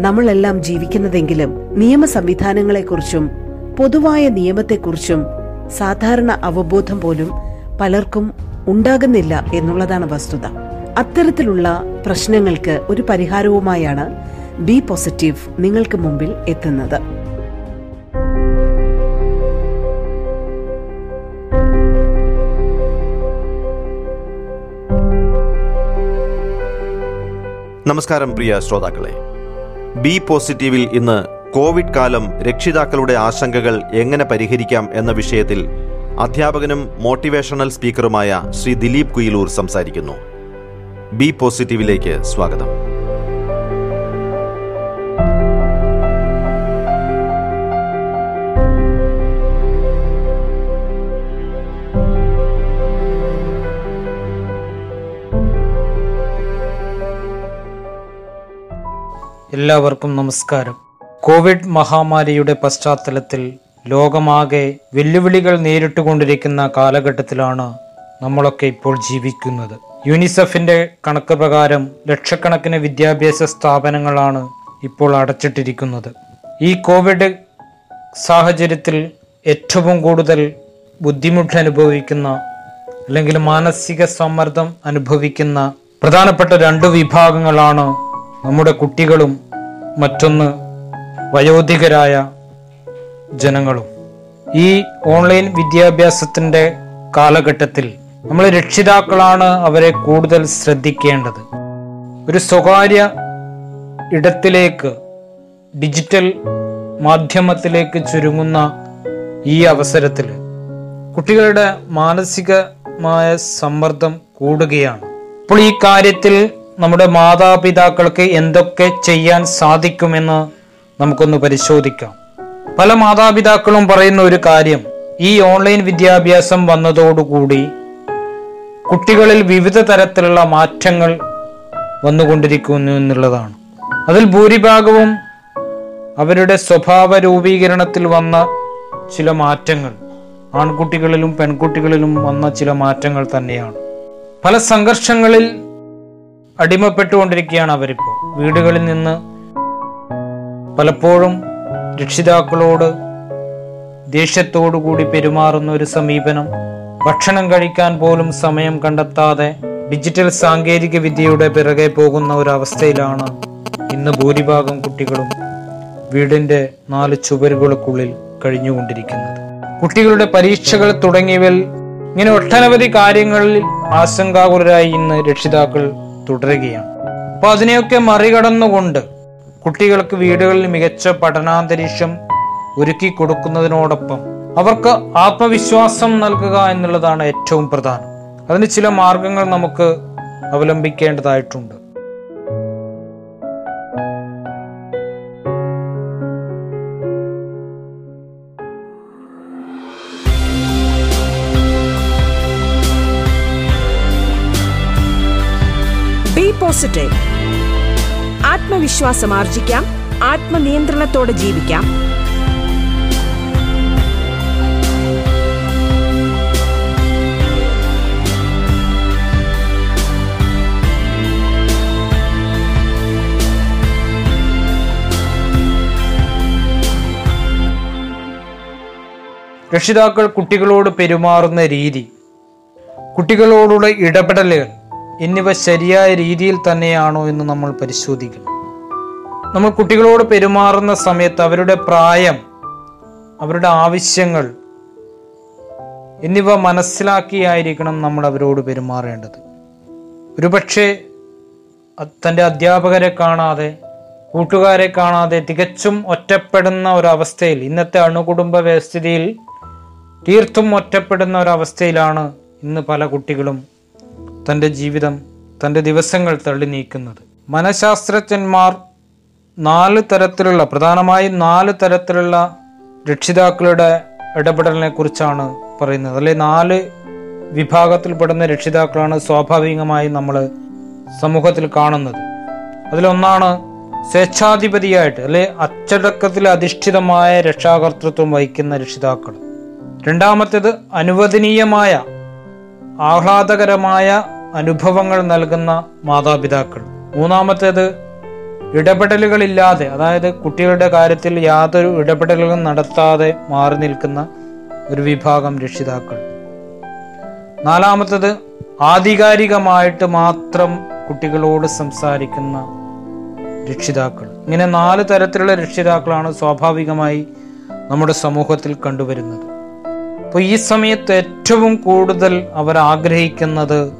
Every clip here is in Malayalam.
നമ്മളെല്ലാം ജീവിക്കുന്നതെങ്കിലും നിയമ സംവിധാനങ്ങളെക്കുറിച്ചും പൊതുവായ നിയമത്തെക്കുറിച്ചും സാധാരണ അവബോധം പോലും പലർക്കും ഉണ്ടാകുന്നില്ല എന്നുള്ളതാണ് വസ്തുത. അത്തരത്തിലുള്ള പ്രശ്നങ്ങൾക്ക് ഒരു പരിഹാരവുമായാണ് ബി പോസിറ്റീവ് നിങ്ങൾക്ക് മുമ്പിൽ എത്തുന്നത്. നമസ്കാരം പ്രിയ ശ്രോതാക്കളെ. ബി പോസിറ്റീവിൽ ഇന്ന് കോവിഡ് കാലം രക്ഷിതാക്കളുടെ ആശങ്കകൾ എങ്ങനെ പരിഹരിക്കാം എന്ന വിഷയത്തിൽ അധ്യാപകനും മോട്ടിവേഷണൽ സ്പീക്കറുമായ ശ്രീ ദിലീപ് കുയിലൂർ സംസാരിക്കുന്നു. ബി പോസിറ്റീവിലേക്ക് സ്വാഗതം. എല്ലാവർക്കും നമസ്കാരം. കോവിഡ് മഹാമാരിയുടെ പശ്ചാത്തലത്തിൽ ലോകമാകെ വെല്ലുവിളികൾ നേരിട്ടുകൊണ്ടിരിക്കുന്ന കാലഘട്ടത്തിലാണ് നമ്മളൊക്കെ ഇപ്പോൾ ജീവിക്കുന്നത്. യുനിസെഫിന്റെ കണക്ക് പ്രകാരം ലക്ഷക്കണക്കിന് വിദ്യാഭ്യാസ സ്ഥാപനങ്ങളാണ് ഇപ്പോൾ അടച്ചിട്ടിരിക്കുന്നത്. ഈ കോവിഡ് സാഹചര്യത്തിൽ ഏറ്റവും കൂടുതൽ ബുദ്ധിമുട്ട് അനുഭവിക്കുന്ന അല്ലെങ്കിൽ മാനസിക സമ്മർദ്ദം അനുഭവിക്കുന്ന പ്രധാനപ്പെട്ട രണ്ട് വിഭാഗങ്ങളാണ് നമ്മുടെ കുട്ടികളും മറ്റൊന്ന് വയോധികരായ ജനങ്ങളും. ഈ ഓൺലൈൻ വിദ്യാഭ്യാസത്തിന്റെ കാലഘട്ടത്തിൽ നമ്മൾ രക്ഷിതാക്കളാണ് അവരെ കൂടുതൽ ശ്രദ്ധിക്കേണ്ടത്. ഒരു സ്വകാര്യ ഇടത്തിലേക്ക് ഡിജിറ്റൽ മാധ്യമത്തിലേക്ക് ചുരുങ്ങുന്ന ഈ അവസരത്തിൽ കുട്ടികളുടെ മാനസികമായ സമ്മർദ്ദം കൂടുകയാണ്. അപ്പോൾ ഈ കാര്യത്തിൽ നമ്മുടെ മാതാപിതാക്കൾക്ക് എന്തൊക്കെ ചെയ്യാൻ സാധിക്കുമെന്ന് നമുക്കൊന്ന് പരിശോധിക്കാം. പല മാതാപിതാക്കളും പറയുന്ന ഒരു കാര്യം ഈ ഓൺലൈൻ വിദ്യാഭ്യാസം വന്നതോടുകൂടി കുട്ടികളിൽ വിവിധ തരത്തിലുള്ള മാറ്റങ്ങൾ വന്നുകൊണ്ടിരിക്കുന്നു എന്നുള്ളതാണ്. അതിൽ ഭൂരിഭാഗവും അവരുടെ സ്വഭാവ രൂപീകരണത്തിൽ വന്ന ചില മാറ്റങ്ങൾ ആൺകുട്ടികളിലും പെൺകുട്ടികളിലും വന്ന ചില മാറ്റങ്ങൾ തന്നെയാണ്. പല സംഘർഷങ്ങളിൽ അടിമപ്പെട്ടുകൊണ്ടിരിക്കുകയാണ് അവരിപ്പോൾ വീടുകളിൽ നിന്ന് പലപ്പോഴും രക്ഷിതാക്കളോട് കൂടി പെരുമാറുന്ന ഒരു സമീപനം ഭക്ഷണം കഴിക്കാൻ പോലും സമയം കണ്ടെത്താതെ ഡിജിറ്റൽ സാങ്കേതിക വിദ്യയുടെ പിറകെ പോകുന്ന ഒരു അവസ്ഥയിലാണ് ഇന്ന് ഭൂരിഭാഗം കുട്ടികളും വീടിന്റെ നാല് ചുവരുകൾക്കുള്ളിൽ കഴിഞ്ഞുകൊണ്ടിരിക്കുന്നത്. കുട്ടികളുടെ പരീക്ഷകൾ തുടങ്ങിയവയിൽ ഇങ്ങനെ ഒട്ടനവധി കാര്യങ്ങളിൽ ആശങ്കാകുലരായി ഇന്ന് രക്ഷിതാക്കൾ തുടരുകയാണ്. അപ്പൊ അതിനെയൊക്കെ മറികടന്നുകൊണ്ട് കുട്ടികൾക്ക് വീടുകളിൽ മികച്ച പഠനാന്തരീക്ഷം ഒരുക്കി കൊടുക്കുന്നതിനോടൊപ്പം അവർക്ക് ആത്മവിശ്വാസം നൽകുക എന്നുള്ളതാണ് ഏറ്റവും പ്രധാനം. അതിന് ചില മാർഗങ്ങൾ നമുക്ക് അവലംബിക്കേണ്ടതായിട്ടുണ്ട്. പോസിറ്റീവ് ആത്മവിശ്വാസം ആർജിക്കാം ആത്മനിയന്ത്രണത്തോടെ ജീവിക്കാം. രക്ഷിതാക്കൾ കുട്ടികളോട് പെരുമാറുന്ന രീതി കുട്ടികളോടുള്ള ഇടപെടലുകൾ എന്നിവ ശരിയായ രീതിയിൽ തന്നെയാണോ എന്ന് നമ്മൾ പരിശോധിക്കണം. നമ്മൾ കുട്ടികളോട് പെരുമാറുന്ന സമയത്ത് അവരുടെ പ്രായം അവരുടെ ആവശ്യങ്ങൾ എന്നിവ മനസ്സിലാക്കിയായിരിക്കണം നമ്മൾ അവരോട് പെരുമാറേണ്ടത്. ഒരുപക്ഷെ തന്റെ അധ്യാപകരെ കാണാതെ കൂട്ടുകാരെ കാണാതെ തികച്ചും ഒറ്റപ്പെടുന്ന ഒരവസ്ഥയിൽ ഇന്നത്തെ അണുകുടുംബ വ്യവസ്ഥിതിയിൽ തീർത്തും ഒറ്റപ്പെടുന്ന ഒരവസ്ഥയിലാണ് ഇന്ന് പല കുട്ടികളും തന്റെ ജീവിതം തന്റെ ദിവസങ്ങൾ തള്ളി നീക്കുന്നത്. മനഃശാസ്ത്രജ്ഞന്മാർ നാല് തരത്തിലുള്ള പ്രധാനമായും നാല് തരത്തിലുള്ള രക്ഷിതാക്കളുടെ ഇടപെടലിനെ കുറിച്ചാണ് പറയുന്നത്. അല്ലെ നാല് വിഭാഗത്തിൽപ്പെടുന്ന രക്ഷിതാക്കളാണ് സ്വാഭാവികമായി നമ്മൾ സമൂഹത്തിൽ കാണുന്നത്. അതിലൊന്നാണ് സ്വേച്ഛാധിപതിയായിട്ട് അല്ലെ അച്ചടക്കത്തിൽ അധിഷ്ഠിതമായ രക്ഷാകർത്തൃത്വം വഹിക്കുന്ന രക്ഷിതാക്കൾ. രണ്ടാമത്തേത് അനുവദനീയമായ ആഹ്ലാദകരമായ അനുഭവങ്ങൾ നൽകുന്ന മാതാപിതാക്കൾ. മൂന്നാമത്തേത് ഇടപെടലുകളില്ലാതെ അതായത് കുട്ടികളുടെ കാര്യത്തിൽ യാതൊരു ഇടപെടലുകളും നടത്താതെ മാറി നിൽക്കുന്ന ഒരു വിഭാഗം രക്ഷിതാക്കൾ. നാലാമത്തത് ആധികാരികമായിട്ട് മാത്രം കുട്ടികളോട് സംസാരിക്കുന്ന രക്ഷിതാക്കൾ. ഇങ്ങനെ നാല് തരത്തിലുള്ള രക്ഷിതാക്കളാണ് സ്വാഭാവികമായി നമ്മുടെ സമൂഹത്തിൽ കണ്ടുവരുന്നത്. അപ്പോൾ ഈ സമയത്ത് ഏറ്റവും കൂടുതൽ അവർ ആഗ്രഹിക്കുന്നത്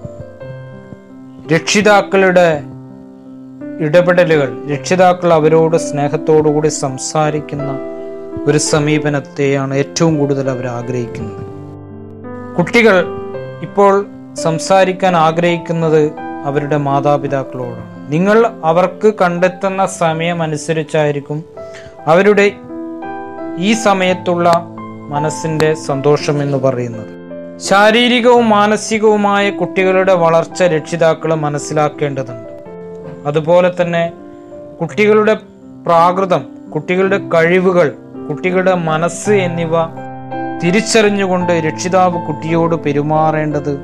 രക്ഷിതാക്കളുടെ ഇടപെടലുകൾ രക്ഷിതാക്കൾ അവരോട് സ്നേഹത്തോടുകൂടി സംസാരിക്കുന്ന ഒരു സമീപനത്തെയാണ് ഏറ്റവും കൂടുതൽ അവർ ആഗ്രഹിക്കുന്നത്. കുട്ടികൾ ഇപ്പോൾ സംസാരിക്കാൻ ആഗ്രഹിക്കുന്നത് അവരുടെ മാതാപിതാക്കളോടാണ്. നിങ്ങൾ അവർക്ക് കണ്ടെത്തുന്ന സമയം അനുസരിച്ചായിരിക്കും അവരുടെ ഈ സമയത്തുള്ള മനസ്സിന്റെ സന്തോഷം എന്ന് പറയുന്നത്. ശാരീരികവും മാനസികവുമായ കുട്ടികളുടെ വളർച്ച രക്ഷിതാക്കൾ മനസ്സിലാക്കേണ്ടതുണ്ട്. അതുപോലെ തന്നെ കുട്ടികളുടെ പ്രാകൃതം കുട്ടികളുടെ കഴിവുകൾ കുട്ടികളുടെ മനസ്സ് എന്നിവ തിരിച്ചറിഞ്ഞുകൊണ്ട് രക്ഷിതാവ് കുട്ടിയോട് പെരുമാറേണ്ടത്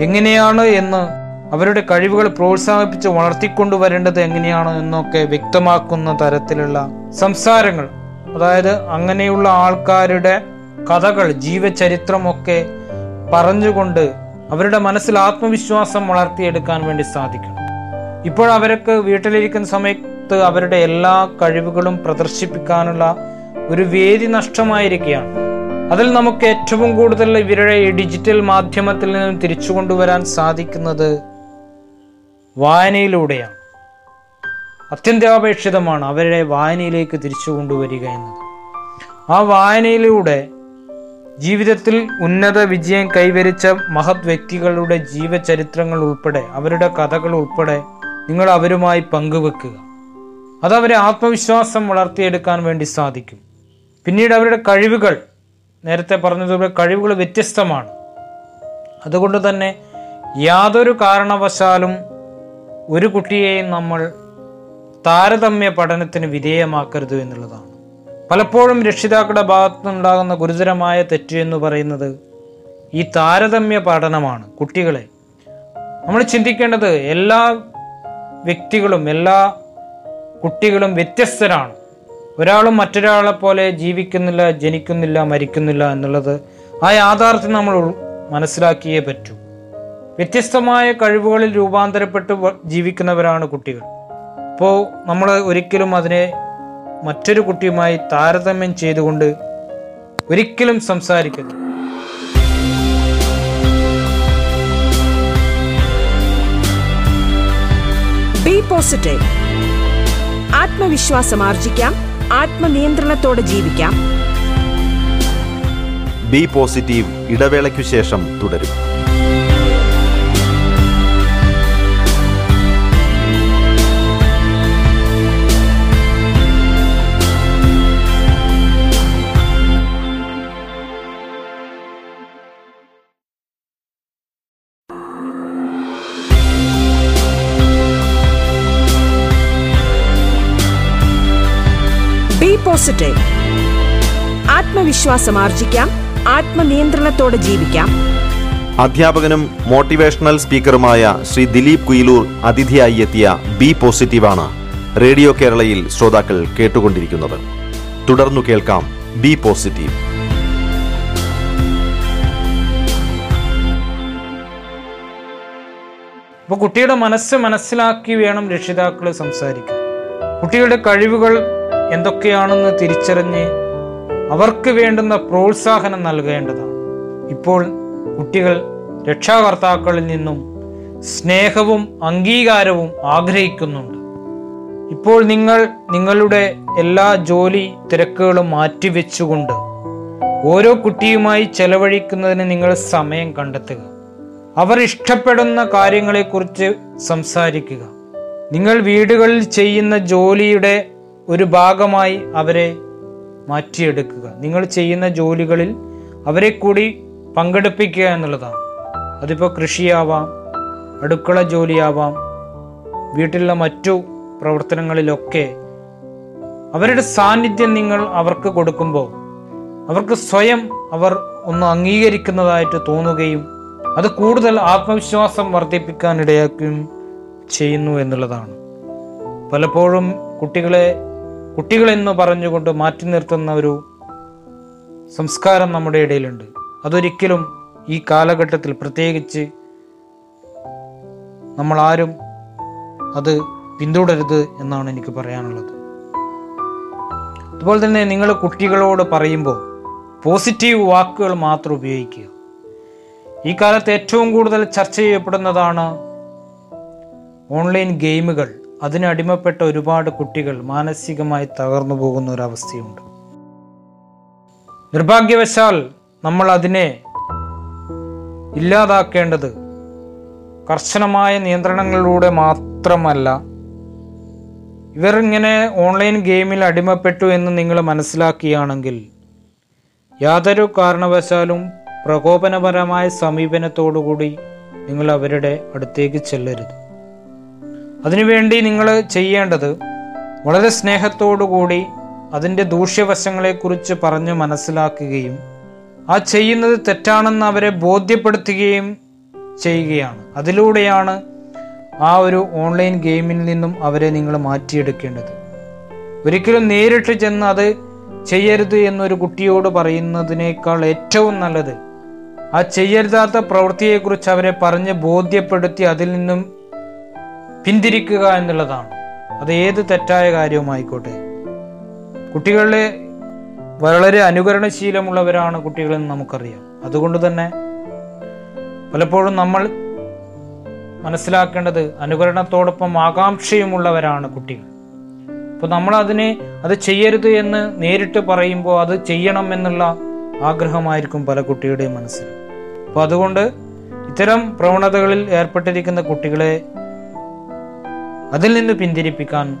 എങ്ങനെയാണ് എന്ന് അവരുടെ കഴിവുകൾ പ്രോത്സാഹിപ്പിച്ച് വളർത്തിക്കൊണ്ടുവരേണ്ടത് എങ്ങനെയാണ് എന്നൊക്കെ വ്യക്തമാക്കുന്ന തരത്തിലുള്ള സംസാരങ്ങൾ. അതായത് അങ്ങനെയുള്ള ആൾക്കാരുടെ കഥകൾ ജീവചരിത്രമൊക്കെ പറഞ്ഞുകൊണ്ട് അവരുടെ മനസ്സിൽ ആത്മവിശ്വാസം വളർത്തിയെടുക്കാൻ വേണ്ടി സാധിക്കണം. ഇപ്പോൾ അവർക്ക് വീട്ടിലിരിക്കുന്ന സമയത്ത് അവരുടെ എല്ലാ കഴിവുകളും പ്രദർശിപ്പിക്കാനുള്ള ഒരു വേദി നഷ്ടമായിരിക്കുകയാണ്. അതിൽ നമുക്ക് ഏറ്റവും കൂടുതൽ ഇവരുടെ ഡിജിറ്റൽ മാധ്യമത്തിൽ നിന്നും തിരിച്ചു കൊണ്ടുവരാൻ സാധിക്കുന്നത് വായനയിലൂടെയാണ്. അത്യന്താപേക്ഷിതമാണ് അവരുടെ വായനയിലേക്ക് തിരിച്ചു കൊണ്ടുവരിക എന്നത്. ആ വായനയിലൂടെ ജീവിതത്തിൽ ഉന്നത വിജയം കൈവരിച്ച മഹത് വ്യക്തികളുടെ ജീവചരിത്രങ്ങൾ ഉൾപ്പെടെ അവരുടെ കഥകൾ ഉൾപ്പെടെ നിങ്ങൾ അവരുമായി പങ്കുവെക്കുക. അത് അവരെ ആത്മവിശ്വാസം വളർത്തിയെടുക്കാൻ വേണ്ടി സാധിക്കും. പിന്നീട് അവരുടെ കഴിവുകൾ നേരത്തെ പറഞ്ഞതുപോലെ കഴിവുകൾ വ്യത്യസ്തമാണ്. അതുകൊണ്ട് തന്നെ യാതൊരു കാരണവശാലും ഒരു കുട്ടിയെയും നമ്മൾ താരതമ്യ പഠനത്തിന് വിധേയമാക്കരുത് എന്നുള്ളതാണ്. പലപ്പോഴും രക്ഷിതാക്കളുടെ ഭാഗത്തു നിന്നുണ്ടാകുന്ന ഗുരുതരമായ തെറ്റ് എന്ന് പറയുന്നത് ഈ താരതമ്യ പഠനമാണ്. കുട്ടികളെ നമ്മൾ ചിന്തിക്കേണ്ടത് എല്ലാ വ്യക്തികളും എല്ലാ കുട്ടികളും വ്യത്യസ്തരാണ്. ഒരാളും മറ്റൊരാളെ പോലെ ജീവിക്കുന്നില്ല ജനിക്കുന്നില്ല മരിക്കുന്നില്ല എന്നുള്ളത് ആ യാഥാർത്ഥ്യം നമ്മൾ മനസ്സിലാക്കിയേ പറ്റൂ. വ്യത്യസ്തമായ കഴിവുകളിൽ രൂപാന്തരപ്പെട്ട് ജീവിക്കുന്നവരാണ് കുട്ടികൾ. ഇപ്പോൾ നമ്മൾ ഒരിക്കലും അതിനെ മറ്റൊരു കുട്ടിയുമായി താരതമ്യം ചെയ്തുകൊണ്ട് ഒരിക്കലും സംസാരിക്കരുത്. ബി പോസിറ്റീവ് ആത്മവിശ്വാസം ആർജിക്കാം. ആത്മനിയന്ത്രണത്തോടെ ജീവിക്കാം. ബി പോസിറ്റീവ് ഇടവേളയ്ക്കു ശേഷം തുടരും. പോസിറ്റീവ് ആത്മവിശ്വാസം ആർജിക്കാം ആത്മനിയന്ത്രണത്തോടെ ജീവിക്കാം. അധ്യാപകനും മോട്ടിവേഷണൽ സ്പീക്കറുമായ ശ്രീ ദിലീപ് കുയിലൂർ അതിഥിയായി എത്തിയ ബി പോസിറ്റീവാണ് റേഡിയോ കേരളയിൽ ശ്രോതാക്കൾ കേട്ടുകൊണ്ടിരിക്കുന്നത്. തുടർന്നു കേൾക്കാം ബി പോസിറ്റീവ്. അപ്പോൾ കുട്ടിയുടെ മനസ്സ് മനസ്സിലാക്കി വേണം രക്ഷിതാക്കൾ സംസാരിക്കാൻ. കുട്ടികളുടെ കഴിവുകൾ എന്തൊക്കെയാണെന്ന് തിരിച്ചറിഞ്ഞ് അവർക്ക് വേണ്ടുന്ന പ്രോത്സാഹനം നൽകേണ്ടതാണ്. ഇപ്പോൾ കുട്ടികൾ രക്ഷാകർത്താക്കളിൽ നിന്നും സ്നേഹവും അംഗീകാരവും ആഗ്രഹിക്കുന്നുണ്ട്. ഇപ്പോൾ നിങ്ങൾ നിങ്ങളുടെ എല്ലാ ജോലി തിരക്കുകളും മാറ്റിവെച്ചുകൊണ്ട് ഓരോ കുട്ടിയുമായി ചെലവഴിക്കുന്നതിന് നിങ്ങൾ സമയം കണ്ടെത്തുക. അവർ ഇഷ്ടപ്പെടുന്ന കാര്യങ്ങളെക്കുറിച്ച് സംസാരിക്കുക. നിങ്ങൾ വീടുകളിൽ ചെയ്യുന്ന ജോലിയുടെ ഒരു ഭാഗമായി അവരെ മാറ്റിയെടുക്കുക. നിങ്ങൾ ചെയ്യുന്ന ജോലികളിൽ അവരെ കൂടി പങ്കെടുപ്പിക്കുക എന്നുള്ളതാണ്. അതിപ്പോൾ കൃഷിയാവാം അടുക്കള ജോലിയാവാം വീട്ടിലുള്ള മറ്റു പ്രവർത്തനങ്ങളിലൊക്കെ അവരുടെ സാന്നിധ്യം നിങ്ങൾ അവർക്ക് കൊടുക്കുമ്പോൾ അവർക്ക് സ്വയം അവർ ഒന്ന് അംഗീകരിക്കുന്നതായിട്ട് തോന്നുകയും അത് കൂടുതൽ ആത്മവിശ്വാസം വർദ്ധിപ്പിക്കാൻ ഇടയാക്കുകയും ചെയ്യുന്നു എന്നുള്ളതാണ്. പലപ്പോഴും കുട്ടികളെ കുട്ടികളെന്ന് പറഞ്ഞുകൊണ്ട് മാറ്റി നിർത്തുന്ന ഒരു സംസ്കാരം നമ്മുടെ ഇടയിലുണ്ട്. അതൊരിക്കലും ഈ കാലഘട്ടത്തിൽ പ്രത്യേകിച്ച് നമ്മൾ ആരും അത് പിന്തുടരുത് എന്നാണ് എനിക്ക് പറയാനുള്ളത്. അതുപോലെ തന്നെ നിങ്ങൾ കുട്ടികളോട് പറയുമ്പോൾ പോസിറ്റീവ് വാക്കുകൾ മാത്രം ഉപയോഗിക്കുക. ഈ കാലത്ത് ഏറ്റവും കൂടുതൽ ചർച്ച ചെയ്യപ്പെടുന്നതാണ് ഓൺലൈൻ ഗെയിമുകൾ. അതിന് അടിമപ്പെട്ട ഒരുപാട് കുട്ടികൾ മാനസികമായി തകർന്നു പോകുന്ന ഒരവസ്ഥയുണ്ട് നിർഭാഗ്യവശാൽ നമ്മൾ അതിനെ ഇല്ലാതാക്കേണ്ടത് കർശനമായ നിയന്ത്രണങ്ങളിലൂടെ മാത്രമല്ല ഇവർ ഇങ്ങനെ ഓൺലൈൻ ഗെയിമിൽ അടിമപ്പെട്ടു എന്ന് നിങ്ങൾ മനസ്സിലാക്കിയാണെങ്കിൽ യാതൊരു കാരണവശാലും പ്രകോപനപരമായ സമീപനത്തോടുകൂടി നിങ്ങൾ അവരുടെ അടുത്തേക്ക് ചെല്ലരുത്. അതിനുവേണ്ടി നിങ്ങൾ ചെയ്യേണ്ടത് വളരെ സ്നേഹത്തോടുകൂടി അതിന്റെ ദൂഷ്യവശങ്ങളെക്കുറിച്ച് പറഞ്ഞ് മനസ്സിലാക്കുകയും ആ ചെയ്യുന്നത് തെറ്റാണെന്ന് അവരെ ബോധ്യപ്പെടുത്തുകയും ചെയ്യുകയാണ്. അതിലൂടെയാണ് ആ ഒരു ഓൺലൈൻ ഗെയിമിൽ നിന്നും അവരെ നിങ്ങൾ മാറ്റിയെടുക്കേണ്ടത്. ഒരിക്കലും നേരിട്ട് ചെന്ന് അത് ചെയ്യരുത് എന്നൊരു കുട്ടിയോട് പറയുന്നതിനേക്കാൾ ഏറ്റവും നല്ലത് ആ ചെയ്യരുതാത്ത പ്രവൃത്തിയെക്കുറിച്ച് അവരെ പറഞ്ഞ് ബോധ്യപ്പെടുത്തി അതിൽ നിന്നും പിന്തിരിക്കുക എന്നുള്ളതാണ്. അത് ഏത് തെറ്റായ കാര്യവുമായിക്കോട്ടെ. കുട്ടികളെ വളരെ അനുകരണശീലമുള്ളവരാണ് കുട്ടികളെന്ന് നമുക്കറിയാം. അതുകൊണ്ട് തന്നെ പലപ്പോഴും നമ്മൾ മനസ്സിലാക്കേണ്ടത് അനുകരണത്തോടൊപ്പം ആകാംക്ഷയുമുള്ളവരാണ് കുട്ടികൾ. അപ്പോൾ നമ്മൾ അതിനെ അത് ചെയ്യരുത് എന്ന് നേരിട്ട് പറയുമ്പോൾ അത് ചെയ്യണം എന്നുള്ള ആഗ്രഹമായിരിക്കും പല കുട്ടികളുടെയും മനസ്സിൽ. അപ്പോൾ അതുകൊണ്ട് ഇത്തരം പ്രവണതകളിൽ ഏർപ്പെട്ടിരിക്കുന്ന കുട്ടികളെ അതിൽ നിന്ന് പിന്തിരിപ്പിക്കാൻ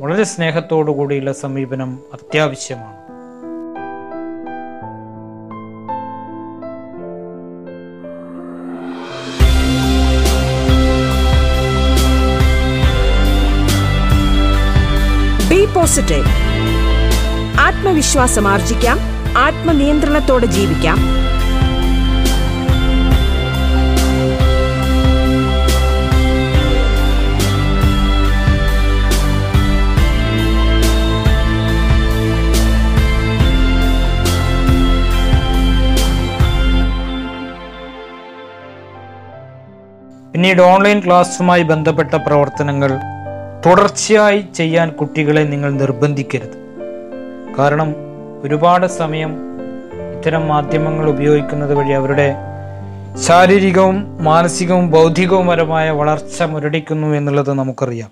വളരെ സ്നേഹത്തോടു കൂടിയുള്ള സമീപനം അത്യാവശ്യമാണ്. ബി പോസിറ്റീവ് ആത്മവിശ്വാസം ആർജിക്കാം. ആത്മനിയന്ത്രണത്തോടെ ജീവിക്കാം. പിന്നീട് ഓൺലൈൻ ക്ലാസ്സുമായി ബന്ധപ്പെട്ട പ്രവർത്തനങ്ങൾ തുടർച്ചയായി ചെയ്യാൻ കുട്ടികളെ നിങ്ങൾ നിർബന്ധിക്കരുത്. കാരണം ഒരുപാട് സമയം ഇത്തരം മാധ്യമങ്ങൾ ഉപയോഗിക്കുന്നത് വഴി അവരുടെ ശാരീരികവും മാനസികവും ബൗദ്ധികവുമരമായ വളർച്ച മുരടിക്കുന്നു എന്നുള്ളത് നമുക്കറിയാം.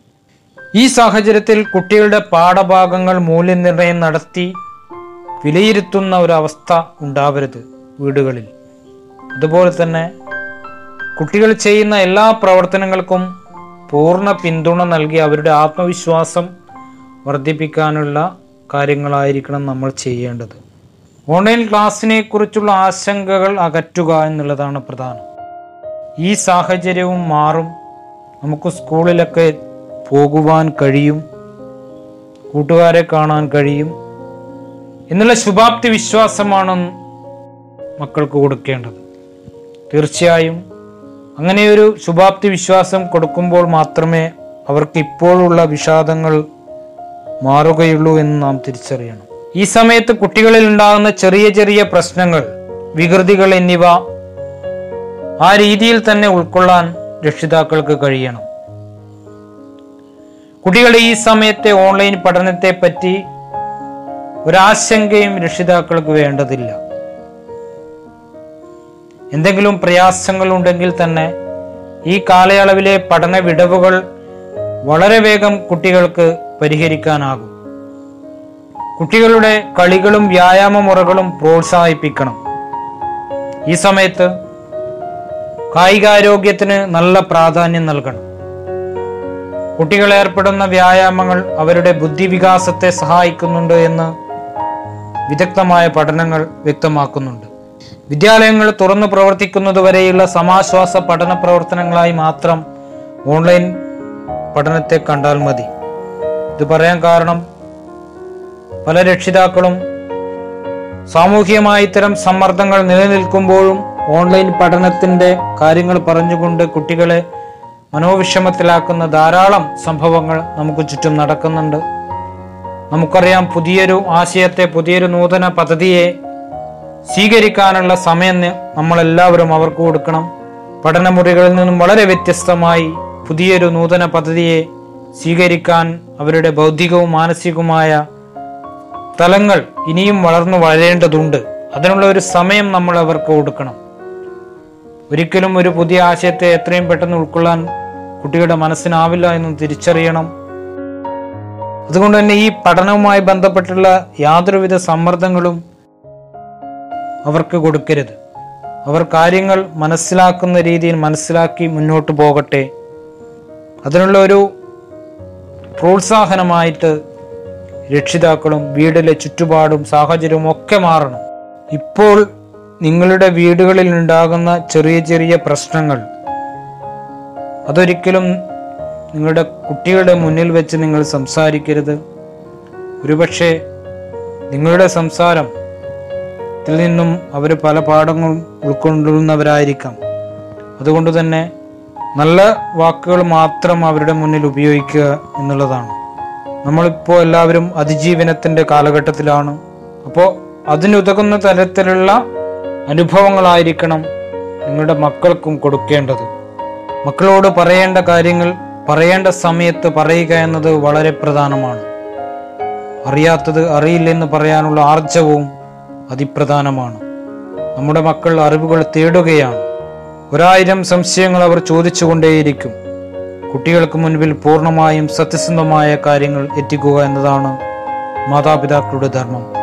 ഈ സാഹചര്യത്തിൽ കുട്ടികളുടെ പാഠഭാഗങ്ങൾ മൂല്യനിർണയം നടത്തി വിലയിരുത്തുന്ന ഒരവസ്ഥ ഉണ്ടാവരുത് വീടുകളിൽ. അതുപോലെ തന്നെ കുട്ടികൾ ചെയ്യുന്ന എല്ലാ പ്രവർത്തനങ്ങൾക്കും പൂർണ പിന്തുണ നൽകി അവരുടെ ആത്മവിശ്വാസം വർദ്ധിപ്പിക്കാനുള്ള കാര്യങ്ങളായിരിക്കണം നമ്മൾ ചെയ്യേണ്ടത്. ഓൺലൈൻ ക്ലാസ്സിനെ കുറിച്ചുള്ള ആശങ്കകൾ അകറ്റുക എന്നുള്ളതാണ് പ്രധാനം. ഈ സാഹചര്യവും മാറും. നമുക്ക് സ്കൂളിലൊക്കെ പോകുവാൻ കഴിയും. കൂട്ടുകാരെ കാണാൻ കഴിയും. എന്നുള്ള ശുഭാപ്തി വിശ്വാസമാണ് മക്കൾക്ക് കൊടുക്കേണ്ടത്. തീർച്ചയായും അങ്ങനെയൊരു ശുഭാപ്തി വിശ്വാസം കൊടുക്കുമ്പോൾ മാത്രമേ അവർക്ക് ഇപ്പോഴുള്ള വിഷാദങ്ങൾ മാറുകയുള്ളൂ എന്ന് നാം തിരിച്ചറിയണം. ഈ സമയത്ത് കുട്ടികളിൽ ഉണ്ടാകുന്ന ചെറിയ ചെറിയ പ്രശ്നങ്ങൾ വികൃതികൾ എന്നിവ ആ രീതിയിൽ തന്നെ ഉൾക്കൊള്ളാൻ രക്ഷിതാക്കൾക്ക് കഴിയണം. കുട്ടികളുടെ ഈ സമയത്തെ ഓൺലൈൻ പഠനത്തെ പറ്റി ഒരാശങ്കയും രക്ഷിതാക്കൾക്ക് വേണ്ടതില്ല. എന്തെങ്കിലും പ്രയാസങ്ങൾ ഉണ്ടെങ്കിൽ തന്നെ ഈ കാലയളവിലെ പഠന വിടവുകൾ വളരെ വേഗം കുട്ടികൾക്ക് പരിഹരിക്കാനാകും. കുട്ടികളുടെ കളികളും വ്യായാമ മുറകളും പ്രോത്സാഹിപ്പിക്കണം. ഈ സമയത്ത് കായികാരോഗ്യത്തിന് നല്ല പ്രാധാന്യം നൽകണം. കുട്ടികൾ ഏർപ്പെടുന്ന വ്യായാമങ്ങൾ അവരുടെ ബുദ്ധിവികാസത്തെ സഹായിക്കുന്നുണ്ട് എന്ന് വിദഗ്ധമായ പഠനങ്ങൾ വ്യക്തമാക്കുന്നുണ്ട്. വിദ്യാലയങ്ങൾ തുറന്നു പ്രവർത്തിക്കുന്നതുവരെയുള്ള സമാശ്വാസ പഠന പ്രവർത്തനങ്ങളായി മാത്രം ഓൺലൈൻ പഠനത്തെ കണ്ടാൽ മതി. ഇത് പറയാൻ കാരണം പല രക്ഷിതാക്കളും സാമൂഹികമായ ഇത്തരം സമ്മർദ്ദങ്ങൾ നിലനിൽക്കുമ്പോഴും ഓൺലൈൻ പഠനത്തിന്റെ കാര്യങ്ങൾ പറഞ്ഞുകൊണ്ട് കുട്ടികളെ മനോവിഷമത്തിലാക്കുന്ന ധാരാളം സംഭവങ്ങൾ നമുക്ക് ചുറ്റും നടക്കുന്നുണ്ട്. നമുക്കറിയാം പുതിയൊരു ആശയത്തെ പുതിയൊരു നൂതന പദ്ധതിയെ സ്വീകരിക്കാനുള്ള സമയം നമ്മളെല്ലാവരും അവർക്ക് കൊടുക്കണം. പഠനമുറികളിൽ നിന്നും വളരെ വ്യത്യസ്തമായി പുതിയൊരു നൂതന പദ്ധതിയെ സ്വീകരിക്കാൻ അവരുടെ ബൗദ്ധികവും മാനസികവുമായ തലങ്ങൾ ഇനിയും വളർന്നു വളരേണ്ടതുണ്ട്. അതിനുള്ള ഒരു സമയം നമ്മൾ അവർക്ക് കൊടുക്കണം. ഒരിക്കലും ഒരു പുതിയ ആശയത്തെ എത്രയും പെട്ടെന്ന് ഉൾക്കൊള്ളാൻ കുട്ടികളുടെ മനസ്സിനാവില്ല എന്ന് തിരിച്ചറിയണം. അതുകൊണ്ട് തന്നെ ഈ പഠനവുമായി ബന്ധപ്പെട്ടുള്ള യാതൊരുവിധ സമ്മർദ്ദങ്ങളും അവർക്ക് കൊടുക്കരുത്. അവർ കാര്യങ്ങൾ മനസ്സിലാക്കുന്ന രീതിയിൽ മനസ്സിലാക്കി മുന്നോട്ട് പോകട്ടെ. അതിനുള്ള ഒരു പ്രോത്സാഹനമായിട്ട് രക്ഷിതാക്കളും വീടിലെ ചുറ്റുപാടും സാഹചര്യവും ഒക്കെ മാറണം. ഇപ്പോൾ നിങ്ങളുടെ വീടുകളിൽ ഉണ്ടാകുന്ന ചെറിയ ചെറിയ പ്രശ്നങ്ങൾ അതൊരിക്കലും നിങ്ങളുടെ കുട്ടികളുടെ മുന്നിൽ വെച്ച് നിങ്ങൾ സംസാരിക്കരുത്. ഒരുപക്ഷെ നിങ്ങളുടെ സംസാരം ത്തിൽ നിന്നും അവർ പല പാഠങ്ങൾ ഉൾക്കൊള്ളുന്നവരായിരിക്കാം അതുകൊണ്ട് തന്നെ നല്ല വാക്കുകൾ മാത്രം അവരുടെ മുന്നിൽ ഉപയോഗിക്കുക എന്നുള്ളതാണ്. നമ്മളിപ്പോൾ എല്ലാവരും അതിജീവനത്തിന്റെ കാലഘട്ടത്തിലാണ്. അപ്പോൾ അതിനുതകുന്ന തരത്തിലുള്ള അനുഭവങ്ങളായിരിക്കണം നിങ്ങളുടെ മക്കൾക്കും കൊടുക്കേണ്ടത്. മക്കളോട് പറയേണ്ട കാര്യങ്ങൾ പറയേണ്ട സമയത്ത് പറയുക എന്നത് വളരെ പ്രധാനമാണ്. അറിയാത്തത് അറിയില്ലെന്ന് പറയാനുള്ള ആർജവവും അതിപ്രധാനമാണ്. നമ്മുടെ മക്കൾ അറിവുകൾ തേടുകയാണ്. ഒരായിരം സംശയങ്ങൾ അവർ ചോദിച്ചുകൊണ്ടേയിരിക്കും. കുട്ടികൾക്ക് മുൻപിൽ പൂർണമായും സത്യസന്ധമായ കാര്യങ്ങൾ എത്തിക്കുക എന്നതാണ് മാതാപിതാക്കളുടെ ധർമ്മം.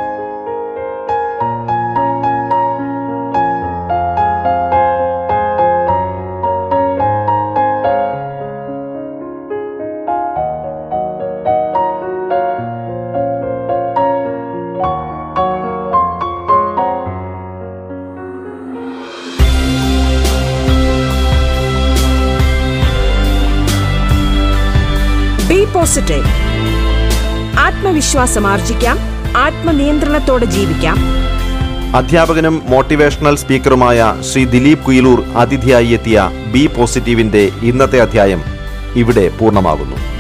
പോസിറ്റീവ്. ആത്മവിശ്വാസം ആർജിക്കാം ആത്മനിയന്ത്രണത്തോടെ ജീവിക്കാം. അധ്യാപകനും മോട്ടിവേഷണൽ സ്പീക്കറുമായ ശ്രീ ദിലീപ് കുയിലൂർ അതിഥിയായി എത്തിയ ബി പോസിറ്റീവിന്റെ ഇന്നത്തെ അധ്യായം ഇവിടെ പൂർണമാകുന്നു.